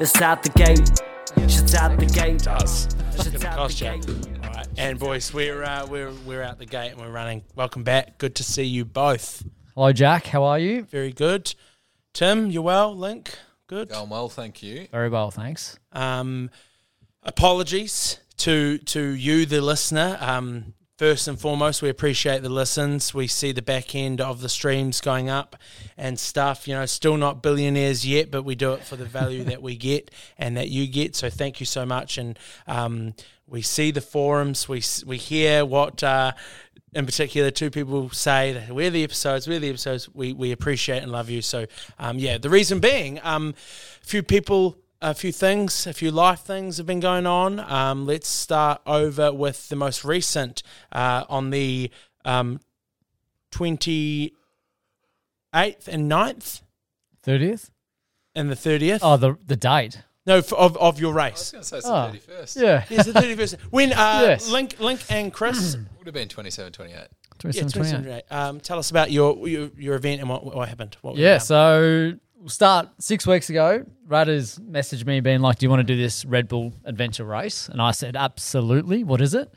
It's out the gate. Shit's out the gate. does. Shit's Give it out cost the you. gate. All right, and boys, we're uh, we're we're out the gate and we're running. Welcome back. Good to see you both. Hello, Jack. How are you? Very good. Tim, you well? Linc, good. Going well, thank you. Very well, thanks. Um, apologies to to you, the listener. Um, first and foremost, we appreciate the listens. We see the back end of the streams going up and stuff. You know, still not billionaires yet, but we do it for the value that we get and that you get. So thank you so much. And um, we see the forums. We we hear what. Uh, in particular, two people say we're the episodes, we're the episodes. We we appreciate and love you. So, um, yeah, the reason being, um, a few people, a few things, a few life things have been going on. Um, let's start over with the most recent uh, on the um, 28th and 9th 30th? and the 30th. Oh, the the date. No, f- of, of your race. I was race. going to say it's Oh. the 31st. Yeah. It's the 31st. When uh, Yes. Linc, Linc and Chris Would have been 27, 28. Yeah, 27, 27, 28. Um, tell us about your your, your event and what, what happened. What went Yeah, down. so start six weeks ago. Radders messaged me being like, Do you want to do this Red Bull adventure race? And I said, Absolutely. What is it?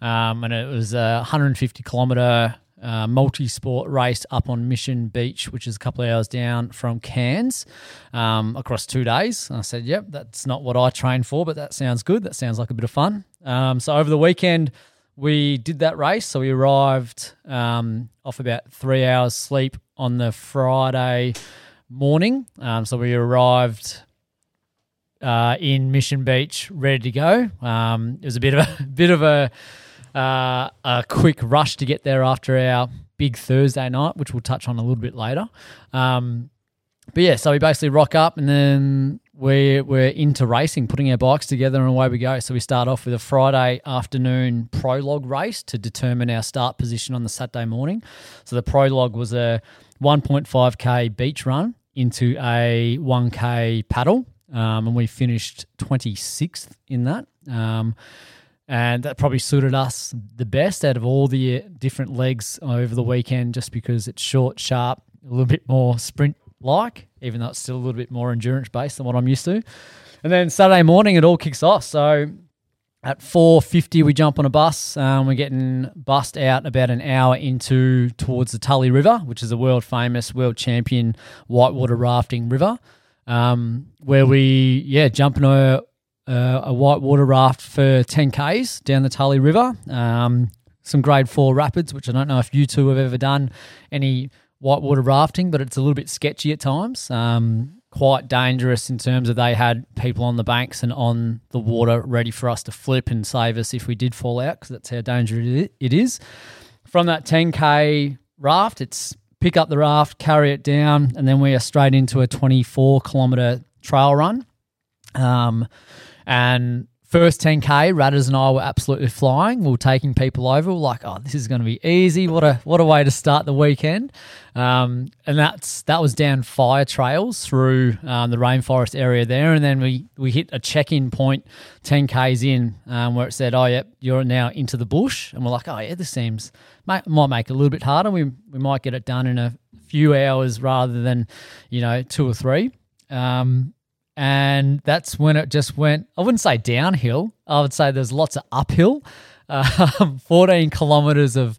Um, and it was a 150 kilometer uh, multi sport race up on Mission Beach, which is a couple of hours down from Cairns um, across two days. And I said, Yep, that's not what I train for, but that sounds good. That sounds like a bit of fun. Um, so over the weekend, we did that race. So we arrived um, off about three hours sleep on the Friday morning. Um, so we arrived uh, in Mission Beach, ready to go. Um, it was a bit of a bit of a uh, a quick rush to get there after our big Thursday night, which we'll touch on a little bit later. Um, but yeah, so we basically rock up and then we we're into racing, putting our bikes together and away we go. So we start off with a Friday afternoon prologue race to determine our start position on the Saturday morning. So the prologue was a 1.5k beach run into a 1k paddle, um, and we finished 26th in that. Um, and that probably suited us the best out of all the uh, different legs over the weekend just because it's short, sharp, a little bit more sprint like, even though it's still a little bit more endurance based than what I'm used to. And then Saturday morning, it all kicks off. So at 4.50, we jump on a bus. Um, we're getting bussed out about an hour into towards the Tully River, which is a world famous, world champion whitewater rafting river, um, where we, yeah, jump in a, a, a whitewater raft for 10 Ks down the Tully River. Um, some grade four rapids, which I don't know if you two have ever done any whitewater rafting, but it's a little bit sketchy at times. Um, quite dangerous in terms of they had people on the banks and on the water ready for us to flip and save us if we did fall out, because that's how dangerous it is. From that 10k raft, it's pick up the raft, carry it down, and then we are straight into a 24 kilometer trail run. Um, and first 10k, Radders and I were absolutely flying. We were taking people over. We were like, oh, this is going to be easy. What a what a way to start the weekend. Um, and that's that was down fire trails through um, the rainforest area there, and then we we hit a check-in point 10k's in um, where it said, oh, yep, you're now into the bush, and we're like, oh yeah, this seems might, might make it a little bit harder. We we might get it done in a few hours rather than you know two or three. Um, and that's when it just went. I wouldn't say downhill. I would say there's lots of uphill. Um, 14 kilometers of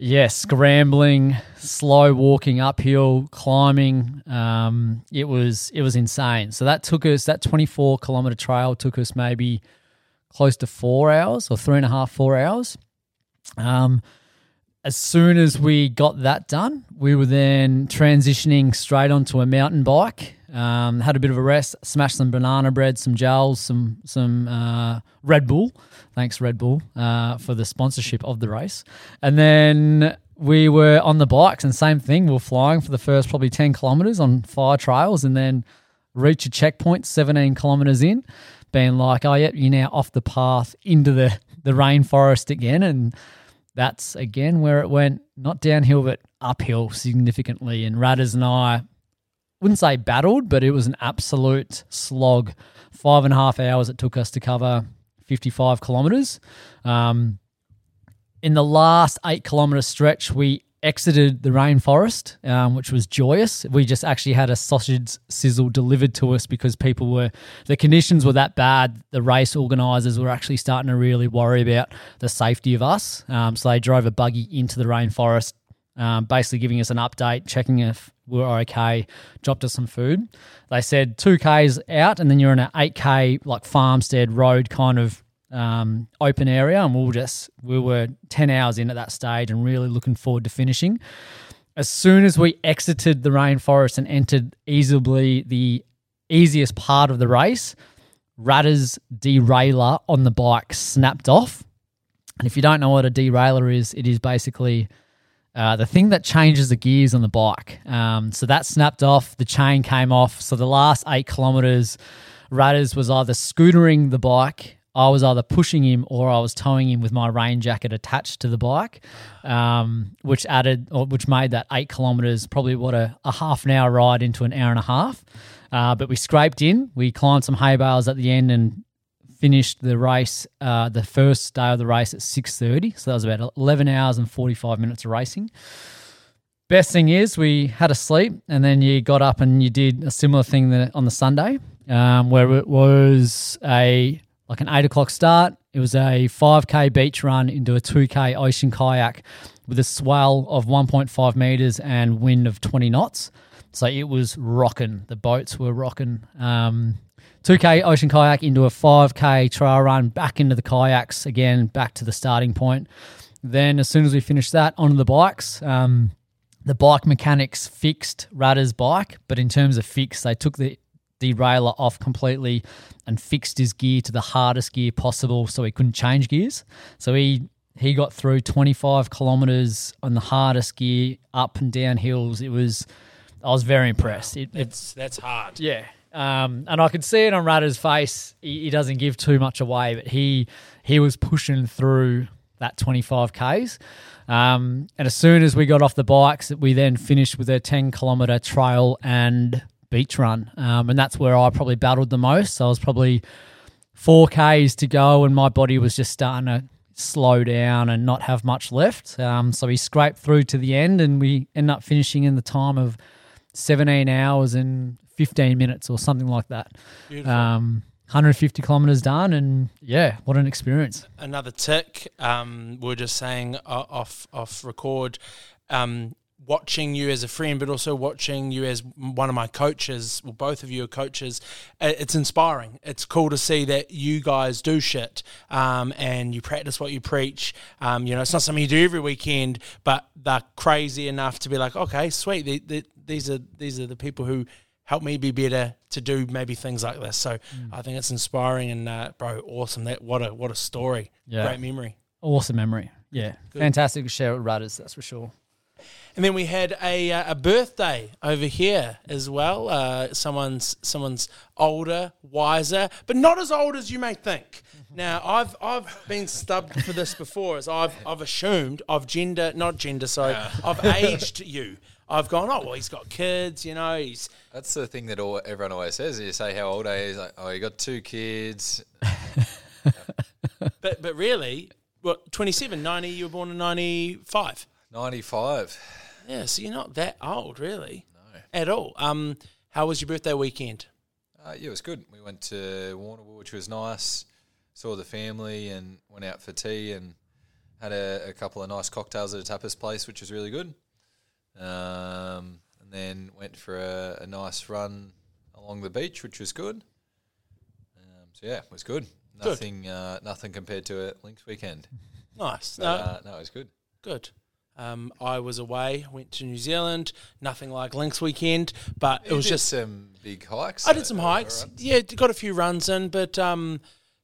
yeah, scrambling, slow walking uphill, climbing. Um, it was it was insane. So that took us that 24 kilometer trail took us maybe close to four hours or three and a half, four hours. Um, as soon as we got that done, we were then transitioning straight onto a mountain bike. Um, had a bit of a rest, smashed some banana bread, some gels, some some uh, Red Bull. Thanks Red Bull uh, for the sponsorship of the race. And then we were on the bikes, and same thing. We are flying for the first probably ten kilometers on fire trails, and then reach a checkpoint 17 kilometers in, being like, oh, yep, you're now off the path into the, the rainforest again. And that's again where it went not downhill, but uphill significantly. And Radders and I wouldn't say battled, but it was an absolute slog. Five and a half hours it took us to cover 55 kilometers. Um, in the last eight kilometer stretch, we exited the rainforest, um, which was joyous. We just actually had a sausage sizzle delivered to us because people were, the conditions were that bad. The race organisers were actually starting to really worry about the safety of us. Um, so they drove a buggy into the rainforest, um, basically giving us an update, checking if we were okay, dropped us some food. They said 2Ks out, and then you're in an 8K, like farmstead road kind of um, open area, and we were just we were ten hours in at that stage, and really looking forward to finishing. As soon as we exited the rainforest and entered easily the easiest part of the race, Rudder's derailleur on the bike snapped off. And if you don't know what a derailleur is, it is basically uh, the thing that changes the gears on the bike. Um, so that snapped off, the chain came off. So the last eight kilometers, Rudders was either scootering the bike I was either pushing him or I was towing him with my rain jacket attached to the bike, um, which added or which made that eight kilometers probably what a, a half an hour ride into an hour and a half. Uh, but we scraped in. We climbed some hay bales at the end and finished the race, uh, the first day of the race at six thirty. So that was about eleven hours and forty five minutes of racing. Best thing is we had a sleep and then you got up and you did a similar thing on the Sunday, um, where it was a like an eight o'clock start. It was a 5K beach run into a 2K ocean kayak with a swell of 1.5 meters and wind of 20 knots. So it was rocking. The boats were rocking. Um, 2K ocean kayak into a 5K trail run, back into the kayaks again, back to the starting point. Then, as soon as we finished that, onto the bikes. Um, the bike mechanics fixed Rudder's bike, but in terms of fix, they took the derailleur off completely and fixed his gear to the hardest gear possible so he couldn't change gears. So he he got through 25 kilometers on the hardest gear up and down hills. It was I was very impressed. It, it's that's hard. Yeah. Um, and I could see it on Rudder's face. He, he, doesn't give too much away, but he he was pushing through that 25 k's. Um, and as soon as we got off the bikes, we then finished with a 10 kilometer trail and beach run. Um, and that's where I probably battled the most. So I was probably 4Ks to go, and my body was just starting to slow down and not have much left. Um, so we scraped through to the end, and we end up finishing in the time of 17 hours and 15 minutes or something like that. Um, 150 kilometers done, and yeah, what an experience! Another tick. Um, we are just saying uh, off off record. Um, watching you as a friend, but also watching you as one of my coaches, well, both of you are coaches, it's inspiring. It's cool to see that you guys do shit um, and you practice what you preach. Um, you know, it's not something you do every weekend, but they're crazy enough to be like, okay, sweet. They, they, these are these are the people who help me be better to do maybe things like this. So mm. I think it's inspiring and uh, bro, awesome. That what a what a story. Yeah. Great memory. Awesome memory. Yeah, Good. fantastic to share with Rudders. That's for sure. And then we had a, uh, a birthday over here as well. Uh, someone's someone's older, wiser, but not as old as you may think. Now, I've I've been stubbed for this before, as I've I've assumed I've gender not gender, sorry, I've aged you. I've gone, oh well, he's got kids, you know. He's that's the thing that all, everyone always says. You say how old I is, like, oh, you got two kids. but but really, what 27, 90, You were born in ninety five. Ninety five. Yeah, so you're not that old, really, no. at all. Um, how was your birthday weekend? Uh, yeah, it was good. We went to Warrnambool, which was nice. Saw the family and went out for tea and had a, a couple of nice cocktails at a tapas place, which was really good. Um, and then went for a, a, nice run along the beach, which was good. Um, so yeah, it was good. Nothing, good. Uh, nothing compared to a Linc's weekend. Nice. But, no, uh, no, it was good. Good. Um, I was away, went to New Zealand. Nothing like Linc's weekend, but you it was just some big hikes. I did some hikes. Yeah, got a few runs in, but um,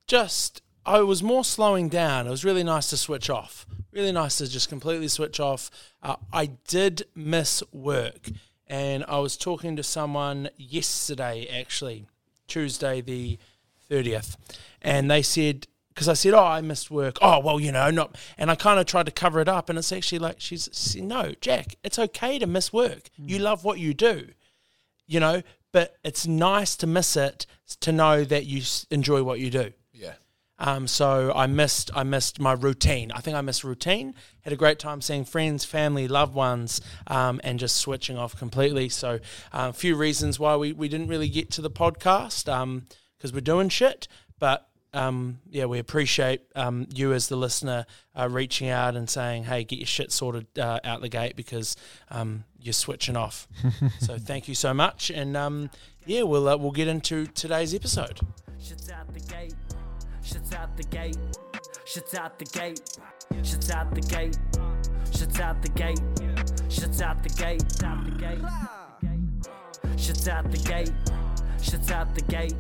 just I was more slowing down. It was really nice to switch off. Really nice to just completely switch off. Uh, I did miss work, and I was talking to someone yesterday, actually Tuesday the thirtieth, and they said because I said, "Oh, I missed work." Oh, well, you know, not, and I kind of tried to cover it up, and it's actually like she's she, no, Jack. It's okay to miss work. Mm. You love what you do, you know, but it's nice to miss it to know that you enjoy what you do. Yeah. Um, so I missed I missed my routine. I think I missed routine. Had a great time seeing friends, family, loved ones, um, and just switching off completely. So uh, a few reasons why we, we didn't really get to the podcast because we're doing shit. But um, yeah, we appreciate um, you as the listener uh, reaching out and saying, "Hey, get your shit sorted uh, out the gate because um, you're switching off." so thank you so much, and um, yeah, we'll uh, we'll get into today's episode. Shit's out the gate. Shit's out the gate. Shit's out the gate. Shit's out the gate. Shit's out the gate. Shit's out the gate. Shit's out the gate. Shit's out the gate.